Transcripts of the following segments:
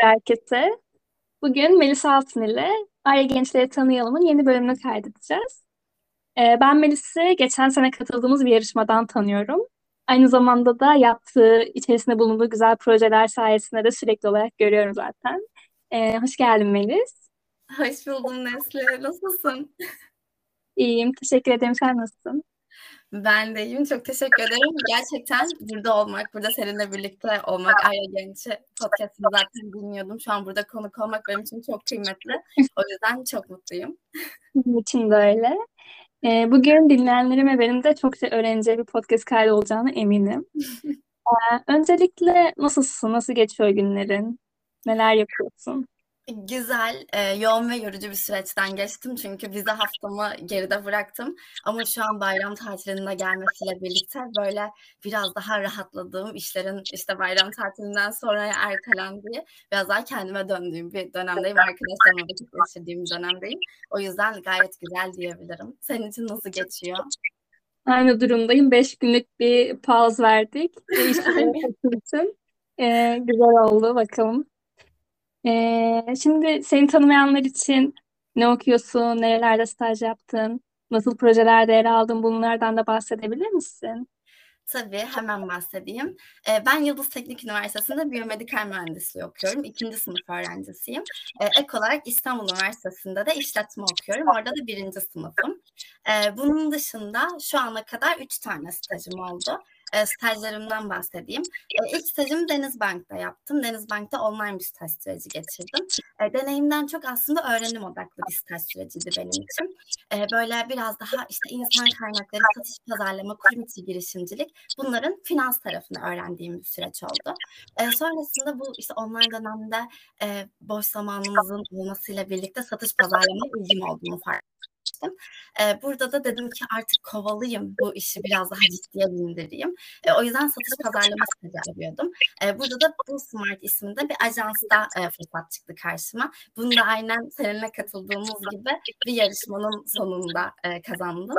Merhabalar herkese. Bugün Melisa Altın ile Arya Gençleri Tanıyalım'ın yeni bölümünü kaydedeceğiz. Ee, ben Melis'i geçen sene katıldığımız bir yarışmadan tanıyorum. Aynı zamanda da yaptığı, içerisinde bulunduğu güzel projeler sayesinde de sürekli olarak görüyorum zaten. Ee, hoş geldin Melis. Hoş buldum Nesli. Nasılsın? İyiyim, teşekkür ederim. Sen nasılsın? Ben de iyiyim. Çok teşekkür ederim. Gerçekten burada olmak, burada seninle birlikte olmak, Arya Genç'i podcastını zaten dinliyordum. Şu an burada konuk olmak benim için çok kıymetli. O yüzden çok mutluyum. Benim için de öyle. Ee, bugün dinleyenlerim ve benim de çok şey öğreneceği bir podcast kaydı olacağına eminim. Ee, öncelikle nasılsın? Nasıl geçiyor günlerin? Neler yapıyorsun? Güzel, e, yoğun ve yorucu bir süreçten geçtim çünkü vize haftamı geride bıraktım. Ama şu an bayram tatilinde gelmesiyle birlikte böyle biraz daha rahatladığım, işlerin işte bayram tatilinden sonra ertelendiği, biraz daha kendime döndüğüm bir dönemdeyim. Arkadaşlarımla vakit geçirdiğim dönemdeyim. O yüzden gayet güzel diyebilirim. Senin için nasıl geçiyor? Aynı durumdayım. Beş günlük bir pause verdik. Değiştirmek için. Ee, güzel oldu bakalım. Ee, şimdi seni tanımayanlar için ne okuyorsun, nerelerde staj yaptın, nasıl projelerde yer aldın bunlardan da bahsedebilir misin? Tabii hemen bahsedeyim. Ee, ben Yıldız Teknik Üniversitesi'nde biyomedikal mühendisliği okuyorum. İkinci sınıf öğrencisiyim. Ee, ek olarak İstanbul Üniversitesi'nde de işletme okuyorum. Orada da birinci sınıfım. Ee, bunun dışında şu ana kadar üç tane stajım oldu e, stajlarımdan bahsedeyim. E, ilk stajımı Denizbank'ta yaptım. Denizbank'ta online bir staj süreci geçirdim. E, deneyimden çok aslında öğrenim odaklı bir staj süreciydi benim için. E, böyle biraz daha işte insan kaynakları, satış pazarlama, kurum içi girişimcilik bunların finans tarafını öğrendiğim bir süreç oldu. Sonrasında bu işte online dönemde boş zamanımızın olmasıyla birlikte satış pazarlama ilgim olduğunu fark ettim. E, burada da dedim ki artık kovalıyım bu işi biraz daha ciddiye bindireyim. E, o yüzden satış pazarlama stajı arıyordum. E, burada da bu Smart isminde bir ajansta e, fırsat çıktı karşıma. Bunu da aynen seninle katıldığımız gibi bir yarışmanın sonunda e, kazandım.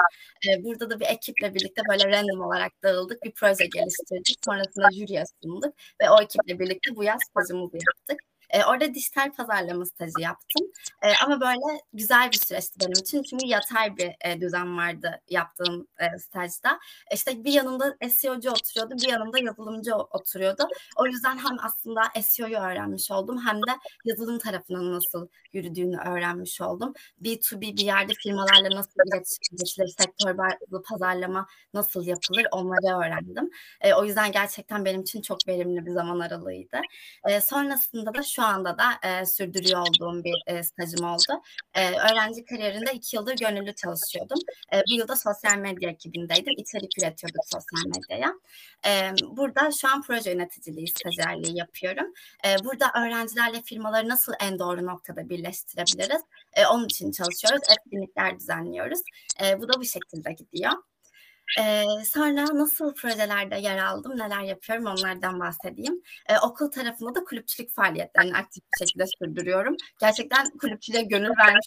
E, burada da bir ekiple birlikte böyle random olarak dağıldık. Bir proje geliştirdik. Sonrasında jüriye sunduk ve o ekiple birlikte bu yaz stajımızı yaptık. E, orada dijital pazarlama stajı yaptım. E, ama böyle güzel bir süreçti benim için. Çünkü yatay bir e, düzen vardı yaptığım e, stajda. E, işte bir yanında SEO'cu oturuyordu, bir yanında yazılımcı oturuyordu. O yüzden hem aslında SEO'yu öğrenmiş oldum hem de yazılım tarafının nasıl yürüdüğünü öğrenmiş oldum. B2B bir yerde firmalarla nasıl iletişim sektör bazlı pazarlama nasıl yapılır onları öğrendim. E, o yüzden gerçekten benim için çok verimli bir zaman aralığıydı. E, sonrasında da şu şu anda da e, sürdürüyor olduğum bir e, stajım oldu. E, öğrenci kariyerinde iki yıldır gönüllü çalışıyordum. E, bu yılda sosyal medya ekibindeydim. İçerik üretiyorduk sosyal medyaya. E, burada şu an proje yöneticiliği, stajyerliği yapıyorum. E, burada öğrencilerle firmaları nasıl en doğru noktada birleştirebiliriz? E, onun için çalışıyoruz. Etkinlikler düzenliyoruz. E, bu da bu şekilde gidiyor. Ee, sonra nasıl projelerde yer aldım, neler yapıyorum onlardan bahsedeyim. Ee, okul tarafında da kulüpçülük faaliyetlerini aktif bir şekilde sürdürüyorum. Gerçekten kulüpçülüğe gönül vermiş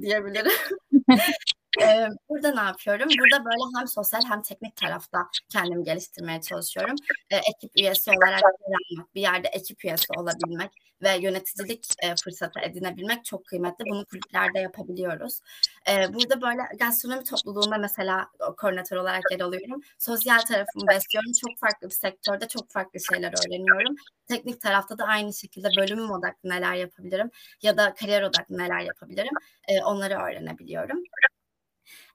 diyebilirim. Ee, burada ne yapıyorum? Burada böyle hem sosyal hem teknik tarafta kendimi geliştirmeye çalışıyorum. Ee, ekip üyesi olarak bir yerde ekip üyesi olabilmek ve yöneticilik e, fırsatı edinebilmek çok kıymetli. Bunu kulüplerde yapabiliyoruz. Ee, burada böyle gastronomi topluluğunda mesela koordinatör olarak yer alıyorum. Sosyal tarafımı besliyorum. Çok farklı bir sektörde çok farklı şeyler öğreniyorum. Teknik tarafta da aynı şekilde bölümüm odaklı neler yapabilirim ya da kariyer odaklı neler yapabilirim. E, onları öğrenebiliyorum.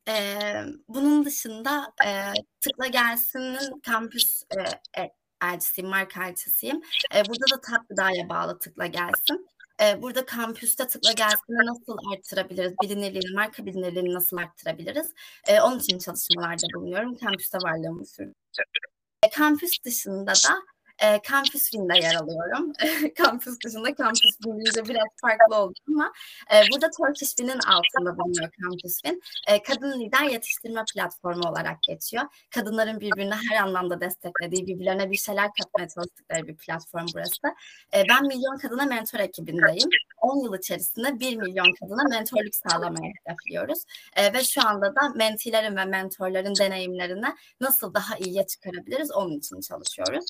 Ee, bunun dışında e, Tıkla Gelsin'in kampüs e, elçisiyim, marka elçisiyim. E, burada da Tat Gıda'ya bağlı Tıkla Gelsin. E, burada kampüste Tıkla Gelsin'i nasıl arttırabiliriz? Bilinirliğini, marka bilinirliğini nasıl arttırabiliriz? E, onun için çalışmalarda bulunuyorum. Kampüste varlığımı sürdürüyorum. E, kampüs dışında da e, Campus Win'de yer alıyorum. kampüs dışında Campus Win biraz farklı oldu ama e, burada Turkish Win'in altında bulunuyor Campus Win. E, kadın lider yetiştirme platformu olarak geçiyor. Kadınların birbirine her anlamda desteklediği, birbirlerine bir şeyler katmaya çalıştıkları bir platform burası. E, ben Milyon Kadına Mentor ekibindeyim. 10 yıl içerisinde 1 milyon kadına mentorluk sağlamaya hedefliyoruz. E, ve şu anda da mentilerin ve mentorların deneyimlerini nasıl daha iyiye çıkarabiliriz onun için çalışıyoruz.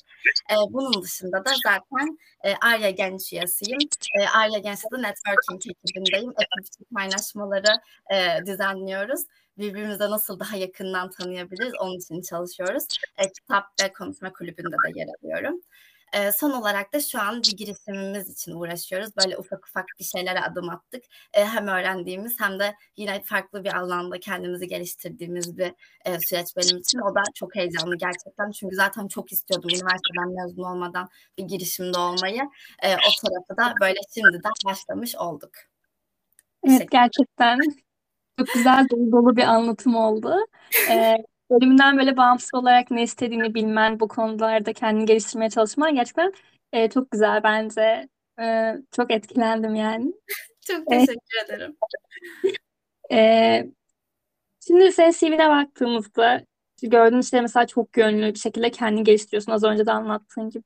E, bunun dışında da zaten e, Arya Genç üyesiyim. E, Arya Genç'te de networking ekibindeyim. Ekip paylaşmaları e, düzenliyoruz birbirimize nasıl daha yakından tanıyabiliriz onun için çalışıyoruz. E, kitap ve konuşma kulübünde de yer alıyorum. E, son olarak da şu an bir girişimimiz için uğraşıyoruz. Böyle ufak ufak bir şeylere adım attık. E, hem öğrendiğimiz hem de yine farklı bir alanda kendimizi geliştirdiğimiz bir e, süreç benim için. O da çok heyecanlı gerçekten. Çünkü zaten çok istiyordum üniversiteden mezun olmadan bir girişimde olmayı. E, o tarafı da böyle şimdiden başlamış olduk. Evet gerçekten çok güzel dolu dolu bir anlatım oldu. Ee, bölümünden böyle bağımsız olarak ne istediğini bilmen, bu konularda kendini geliştirmeye çalışman gerçekten e, çok güzel bence. E, çok etkilendim yani. Çok teşekkür e, ederim. E, şimdi senin CV'ne baktığımızda gördüğün şey mesela çok yönlü bir şekilde kendini geliştiriyorsun az önce de anlattığın gibi.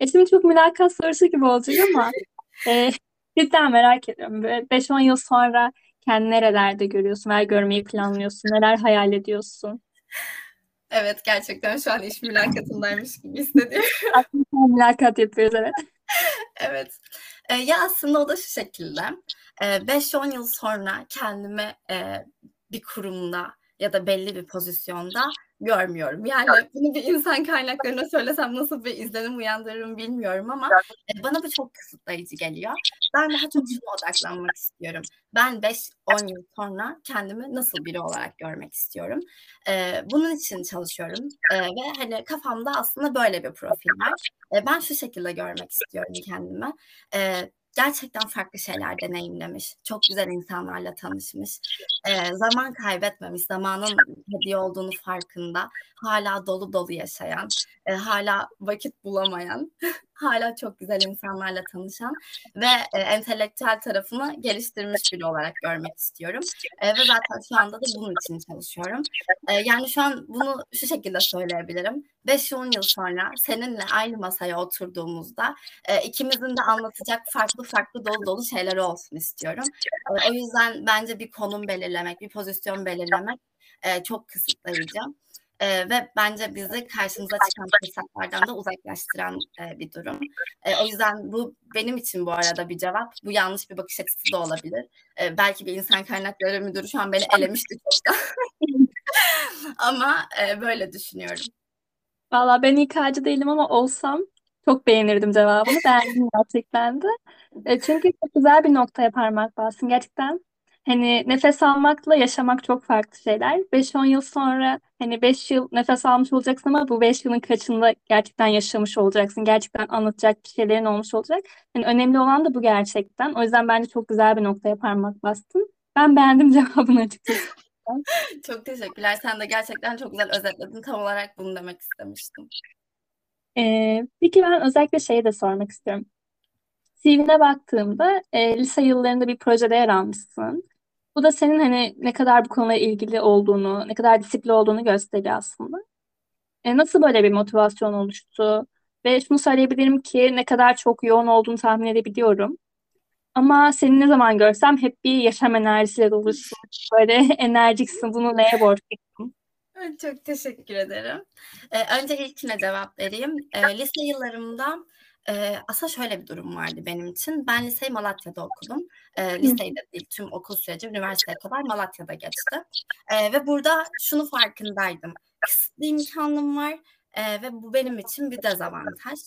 E şimdi çok mülakat sorusu gibi olacak ama e, cidden merak ediyorum. 5-10 yıl sonra kendini nerelerde görüyorsun veya görmeyi planlıyorsun? Neler hayal ediyorsun? Evet gerçekten şu an iş mülakatındaymış gibi hissediyorum. Mülakat yapıyoruz evet. evet. E, ya aslında o da şu şekilde. 5-10 e, yıl sonra kendimi e, bir kurumda ya da belli bir pozisyonda görmüyorum. Yani bunu bir insan kaynaklarına söylesem nasıl bir izlenim uyandırırım bilmiyorum ama e, bana bu çok kısıtlayıcı geliyor. Ben daha çok şuna odaklanmak istiyorum. Ben 5-10 yıl sonra kendimi nasıl biri olarak görmek istiyorum. Ee, bunun için çalışıyorum ee, ve hani kafamda aslında böyle bir profil var. Ee, ben şu şekilde görmek istiyorum kendimi. Ee, gerçekten farklı şeyler deneyimlemiş. Çok güzel insanlarla tanışmış. E, zaman kaybetmemiş. Zamanın hediye olduğunu farkında. Hala dolu dolu yaşayan. E, hala vakit bulamayan. Hala çok güzel insanlarla tanışan ve e, entelektüel tarafını geliştirmiş biri olarak görmek istiyorum. E, ve zaten şu anda da bunun için çalışıyorum. E, yani şu an bunu şu şekilde söyleyebilirim. 5-10 yıl sonra seninle aynı masaya oturduğumuzda e, ikimizin de anlatacak farklı farklı dolu dolu şeyler olsun istiyorum. E, o yüzden bence bir konum belirlemek, bir pozisyon belirlemek e, çok kısıtlayıcı. E, ve bence bizi karşımıza çıkan fırsatlardan da uzaklaştıran e, bir durum. E, o yüzden bu benim için bu arada bir cevap. Bu yanlış bir bakış açısı da olabilir. E, belki bir insan kaynakları müdürü şu an beni elemişti çoktan. ama e, böyle düşünüyorum. Valla ben İK'cı değilim ama olsam çok beğenirdim cevabını. Beğendim gerçekten de. E, çünkü çok güzel bir noktaya parmak bastın. Gerçekten Hani nefes almakla yaşamak çok farklı şeyler. 5-10 yıl sonra hani 5 yıl nefes almış olacaksın ama bu 5 yılın kaçında gerçekten yaşamış olacaksın. Gerçekten anlatacak bir şeylerin olmuş olacak. Yani önemli olan da bu gerçekten. O yüzden bence çok güzel bir noktaya parmak bastın. Ben beğendim cevabını açıkçası. çok teşekkürler. Sen de gerçekten çok güzel özetledin. Tam olarak bunu demek istemiştim. Ee, peki ben özellikle şeyi de sormak istiyorum. CV'ne baktığımda e, lise yıllarında bir projede yer almışsın. Bu da senin hani ne kadar bu konuyla ilgili olduğunu, ne kadar disipli olduğunu gösteriyor aslında. E, nasıl böyle bir motivasyon oluştu? Ve şunu söyleyebilirim ki ne kadar çok yoğun olduğunu tahmin edebiliyorum. Ama seni ne zaman görsem hep bir yaşam enerjisiyle dolusun. Böyle enerjiksin. Bunu neye borçlusun? Çok teşekkür ederim. Ee, önce ilkine cevap vereyim. Ee, lise yıllarımda Eee, aslında şöyle bir durum vardı benim için. Ben liseyi Malatya'da okudum. Eee, liseyi de değil, tüm okul süreci üniversiteye kadar Malatya'da geçti. Eee, ve burada şunu farkındaydım. Kısıtlı imkanım var eee, ve bu benim için bir dezavantaj.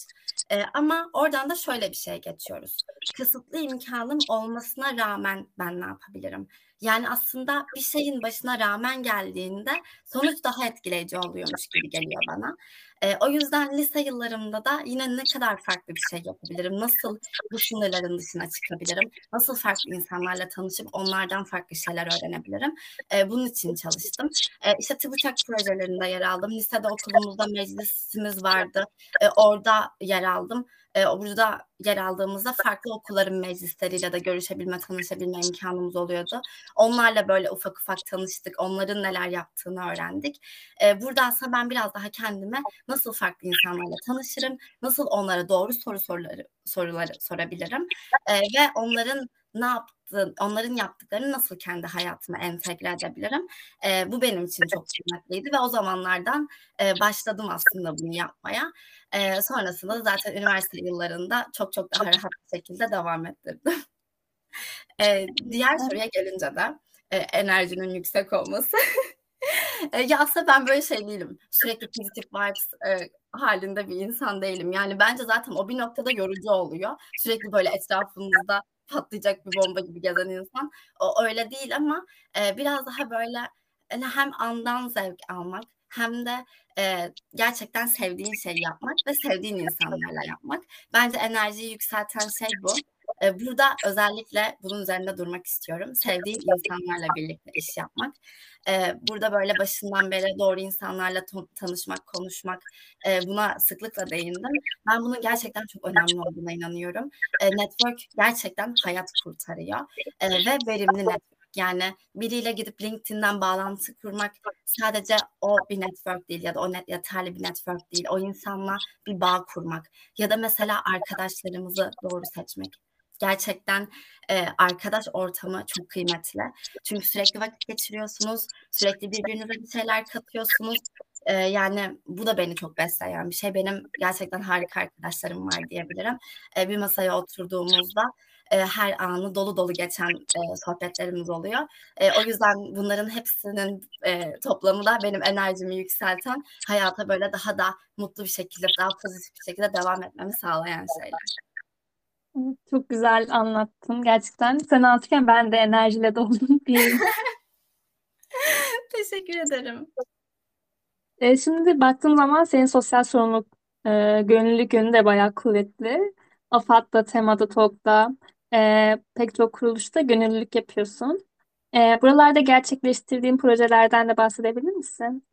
Eee, ama oradan da şöyle bir şey geçiyoruz. Kısıtlı imkanım olmasına rağmen ben ne yapabilirim? Yani aslında bir şeyin başına rağmen geldiğinde sonuç daha etkileyici oluyormuş gibi geliyor bana. E, o yüzden lise yıllarımda da yine ne kadar farklı bir şey yapabilirim, nasıl bu sınırların dışına çıkabilirim, nasıl farklı insanlarla tanışıp onlardan farklı şeyler öğrenebilirim. E, bunun için çalıştım. E, işte TÜBİTAK projelerinde yer aldım. Lisede okulumuzda meclisimiz vardı. E, orada yer aldım e, burada yer aldığımızda farklı okulların meclisleriyle de görüşebilme, tanışabilme imkanımız oluyordu. Onlarla böyle ufak ufak tanıştık. Onların neler yaptığını öğrendik. E, burada aslında ben biraz daha kendime nasıl farklı insanlarla tanışırım, nasıl onlara doğru soru soruları soruları sorabilirim e, ve onların ne yaptı, onların yaptıklarını nasıl kendi hayatıma entegre edebilirim? E, bu benim için çok kıymetliydi ve o zamanlardan e, başladım aslında bunu yapmaya. E, sonrasında da zaten üniversite yıllarında çok çok daha rahat bir şekilde devam ettirdim. e, diğer soruya gelince de e, enerjinin yüksek olması. e, ya aslında ben böyle şey değilim. Sürekli pozitif vibes e, halinde bir insan değilim. Yani bence zaten o bir noktada yorucu oluyor. Sürekli böyle etrafımızda patlayacak bir bomba gibi gezen insan. O öyle değil ama e, biraz daha böyle hani hem andan zevk almak hem de e, gerçekten sevdiğin şey yapmak ve sevdiğin insanlarla yapmak. Bence enerjiyi yükselten şey bu. E, burada özellikle bunun üzerinde durmak istiyorum. Sevdiğim insanlarla birlikte iş yapmak. E, burada böyle başından beri doğru insanlarla tanışmak, konuşmak e, buna sıklıkla değindim. Ben bunun gerçekten çok önemli olduğuna inanıyorum. E, network gerçekten hayat kurtarıyor ve verimli network. Yani biriyle gidip LinkedIn'den bağlantı kurmak sadece o bir network değil ya da o net yeterli bir network değil. O insanla bir bağ kurmak ya da mesela arkadaşlarımızı doğru seçmek gerçekten e, arkadaş ortamı çok kıymetli. Çünkü sürekli vakit geçiriyorsunuz, sürekli birbirinize bir şeyler katıyorsunuz. E, yani bu da beni çok besleyen bir şey. Benim gerçekten harika arkadaşlarım var diyebilirim. E, bir masaya oturduğumuzda e, her anı dolu dolu geçen e, sohbetlerimiz oluyor. E, o yüzden bunların hepsinin e, toplamı da benim enerjimi yükselten, hayata böyle daha da mutlu bir şekilde, daha pozitif bir şekilde devam etmemi sağlayan şeyler. Çok güzel anlattın gerçekten. Sen anlatırken ben de enerjiyle doldum diyeyim. Teşekkür ederim. E, şimdi baktığım zaman senin sosyal sorumluluk e, gönüllülük yönü de bayağı kuvvetli. AFAD'da, TEMA'da, TOG'da e, pek çok kuruluşta gönüllülük yapıyorsun. E, buralarda gerçekleştirdiğin projelerden de bahsedebilir misin?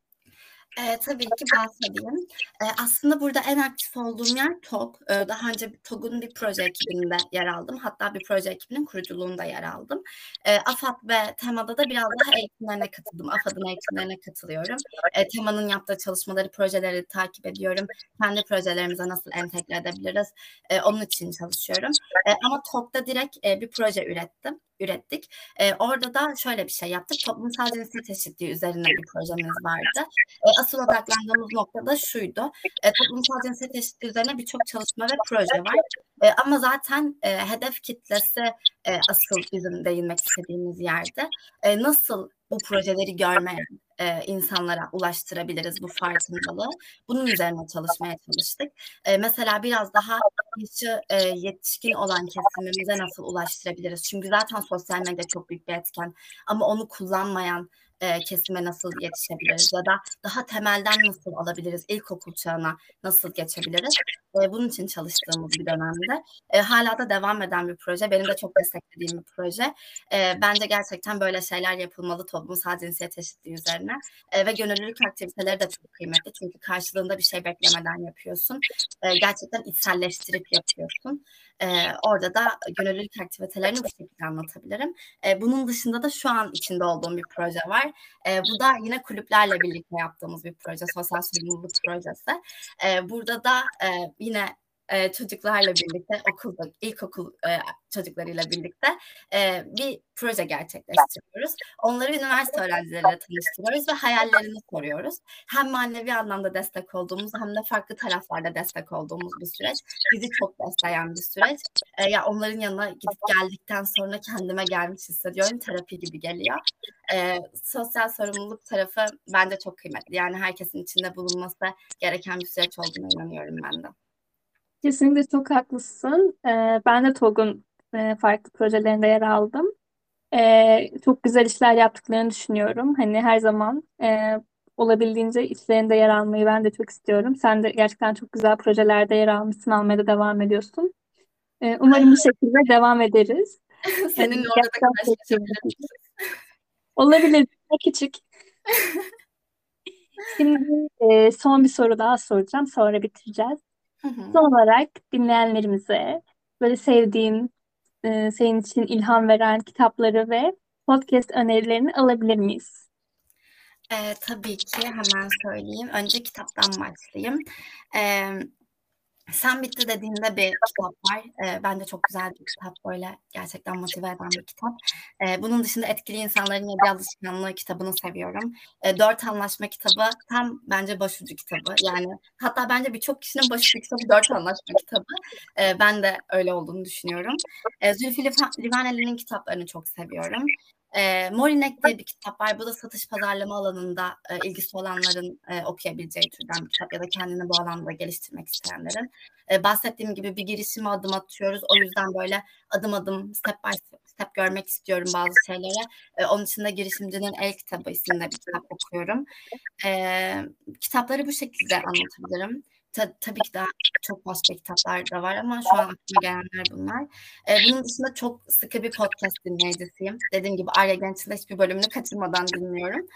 E, tabii ki bahsedeyim. E, aslında burada en aktif olduğum yer TOG. E, daha önce TOG'un bir proje ekibinde yer aldım. Hatta bir proje ekibinin kuruculuğunda yer aldım. E, AFAD ve TEMA'da da biraz daha eğitimlerine katıldım. AFAD'ın eğitimlerine katılıyorum. E, TEMA'nın yaptığı çalışmaları, projeleri takip ediyorum. Kendi projelerimize nasıl entegre edebiliriz? E, onun için çalışıyorum. E, ama TOG'da direkt e, bir proje ürettim ürettik. E, orada da şöyle bir şey yaptık. Toplumsal cinsiyet eşitliği üzerine bir projemiz vardı. E, asıl odaklandığımız nokta da şuydu. E, toplumsal cinsiyet eşitliği üzerine birçok çalışma ve proje var. E, ama zaten e, hedef kitlesi e, asıl bizim değinmek istediğimiz yerde. E, nasıl bu projeleri görmeyen e, insanlara ulaştırabiliriz bu farkındalığı. Bunun üzerine çalışmaya çalıştık. E, mesela biraz daha yaşı e, yetişkin olan kesimimize nasıl ulaştırabiliriz? Çünkü zaten sosyal medya çok büyük bir etken ama onu kullanmayan e, kesime nasıl yetişebiliriz ya da daha temelden nasıl alabiliriz, ilkokul çağına nasıl geçebiliriz? Bunun için çalıştığımız bir dönemde. E, hala da devam eden bir proje. Benim de çok desteklediğim bir proje. E, bence gerçekten böyle şeyler yapılmalı toplumsal cinsiyet eşitliği üzerine. E, ve gönüllülük aktiviteleri de çok kıymetli. Çünkü karşılığında bir şey beklemeden yapıyorsun. E, gerçekten içselleştirip yapıyorsun. E, orada da gönüllülük aktivitelerini bu şekilde anlatabilirim. E, bunun dışında da şu an içinde olduğum bir proje var. E, bu da yine kulüplerle birlikte yaptığımız bir proje, sosyal sorumluluk projesi. E, burada da e, yine e, çocuklarla birlikte okulda ilkokul e, çocuklarıyla birlikte e, bir proje gerçekleştiriyoruz. Onları üniversite öğrencileriyle tanıştırıyoruz ve hayallerini soruyoruz. Hem manevi anlamda destek olduğumuz hem de farklı taraflarda destek olduğumuz bir süreç. Bizi çok besleyen bir süreç. E, ya onların yanına gidip geldikten sonra kendime gelmiş hissediyorum. Terapi gibi geliyor. E, sosyal sorumluluk tarafı bence çok kıymetli. Yani herkesin içinde bulunması gereken bir süreç olduğuna inanıyorum ben de. Kesinlikle çok haklısın. Ee, ben de TOG'un e, farklı projelerinde yer aldım. Ee, çok güzel işler yaptıklarını düşünüyorum. Hani her zaman e, olabildiğince işlerinde yer almayı ben de çok istiyorum. Sen de gerçekten çok güzel projelerde yer almışsın, almaya da devam ediyorsun. Ee, umarım bu şekilde devam ederiz. Senin Yani orada da karşılaşabiliriz. Olabilir, küçük. Şimdi e, son bir soru daha soracağım, sonra bitireceğiz. Hı hı. Son olarak dinleyenlerimize böyle sevdiğin, e, senin için ilham veren kitapları ve podcast önerilerini alabilir miyiz? Ee, tabii ki hemen söyleyeyim. Önce kitaptan başlayayım. Ee, Sen Bitti dediğinde bir kitap var. E, bence çok güzel bir kitap. Böyle gerçekten motive eden bir kitap. E, bunun dışında Etkili İnsanların Yedi Alışkanlığı kitabını seviyorum. E, Dört Anlaşma kitabı tam bence başucu kitabı. Yani hatta bence birçok kişinin başucu kitabı Dört Anlaşma kitabı. E, ben de öyle olduğunu düşünüyorum. E, Zülfü Livaneli'nin kitaplarını çok seviyorum. E, Morinek diye bir kitap var. Bu da satış pazarlama alanında e, ilgisi olanların e, okuyabileceği türden bir kitap ya da kendini bu alanda geliştirmek isteyenlerin. E, bahsettiğim gibi bir girişime adım atıyoruz. O yüzden böyle adım adım step by step görmek istiyorum bazı şeylere. E, onun için de Girişimcinin El Kitabı isimli bir kitap okuyorum. E, kitapları bu şekilde anlatabilirim. Ta, tabii ki daha çok başka kitaplar da var ama şu an aklıma gelenler bunlar. Ee, bunun dışında çok sıkı bir podcast dinleyicisiyim. Dediğim gibi Arya Genç'in hiçbir bölümünü kaçırmadan dinliyorum.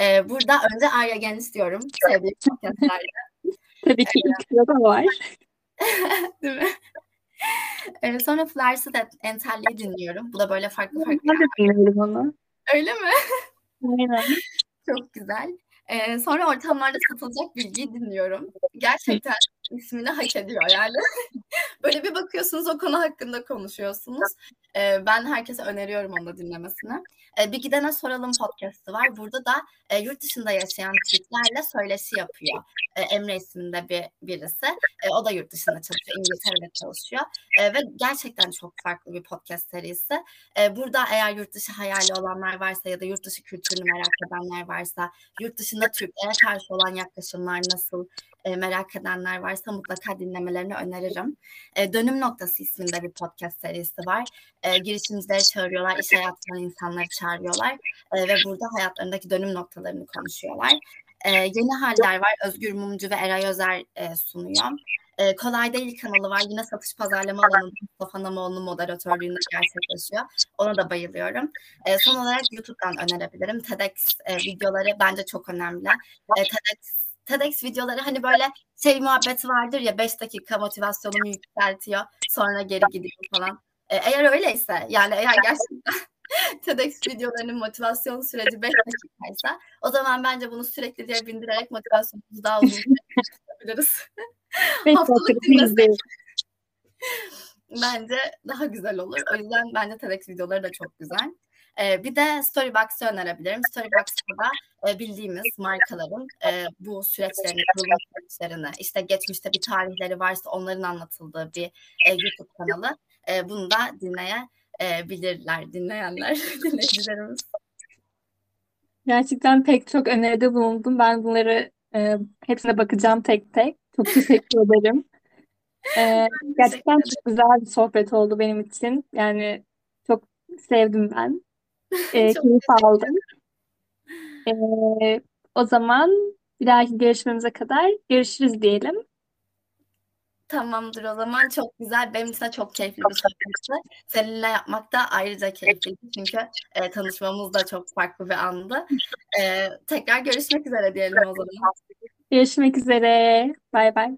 Ee, burada önce Arya Genç diyorum sevdiğim podcastlerde. tabii ki ilk sırada var. Değil mi? Ee, sonra Flars'ı da Entelli'yi dinliyorum. Bu da böyle farklı farklı. Ben de dinledim onu. Öyle mi? Aynen. Çok güzel. Ee, sonra ortamlarda satılacak bilgiyi dinliyorum. Gerçekten ismini hak ediyor yani. Böyle bir bakıyorsunuz o konu hakkında konuşuyorsunuz. Ee, ben herkese öneriyorum onu da dinlemesini. Ee, bir Gidene Soralım podcast'ı var. Burada da e, yurt dışında yaşayan Türklerle söyleşi yapıyor. E, Emre isminde bir birisi. E, o da yurt dışında çalışıyor. İngiltere'de çalışıyor. E, ve gerçekten çok farklı bir podcast serisi. E, burada eğer yurt dışı hayali olanlar varsa ya da yurt dışı kültürünü merak edenler varsa, yurt dışında Türklere karşı olan yaklaşımlar nasıl merak edenler varsa mutlaka dinlemelerini öneririm. Dönüm Noktası isminde bir podcast serisi var. E, girişimcileri çağırıyorlar, iş hayatından insanları çağırıyorlar ve burada hayatlarındaki dönüm noktalarını konuşuyorlar. E, yeni Haller var, Özgür Mumcu ve Eray Özer e, sunuyor. E, Kolay Değil kanalı var. Yine satış pazarlama alanında Mustafa Namoğlu'nun moderatörlüğünde gerçekleşiyor. Ona da bayılıyorum. E, son olarak YouTube'dan önerebilirim. TEDx e, videoları bence çok önemli. E, TEDx TEDx videoları hani böyle şey muhabbeti vardır ya 5 dakika motivasyonumu yükseltiyor sonra geri gidiyor falan. E, eğer öyleyse yani eğer gerçekten TEDx videolarının motivasyon süreci 5 dakikaysa o zaman bence bunu sürekli diye bindirerek motivasyonumuzu daha uzun tutabiliriz. Haftalık dinlesek bence daha güzel olur. O yüzden bence TEDx videoları da çok güzel. E, bir de Storybox'ı önerebilirim. Storybox'ta da e, bildiğimiz markaların e, bu süreçlerini, kurulum süreçlerini, işte geçmişte bir tarihleri varsa onların anlatıldığı bir e, YouTube kanalı. E, bunu da dinleyebilirler, dinleyenler, dinleyicilerimiz. Gerçekten pek çok öneride bulundum. Ben bunları e, hepsine bakacağım tek tek. Çok teşekkür ederim. E, gerçekten çok güzel bir sohbet oldu benim için. Yani çok sevdim ben. E, keyif aldım. E, o zaman bir dahaki görüşmemize kadar görüşürüz diyelim. Tamamdır o zaman. Çok güzel. Benim için de çok keyifli bir sohbetti. Seninle yapmak da ayrıca keyifli. Çünkü e, tanışmamız da çok farklı bir andı. E, tekrar görüşmek üzere diyelim o zaman. Görüşmek üzere. Bay bay.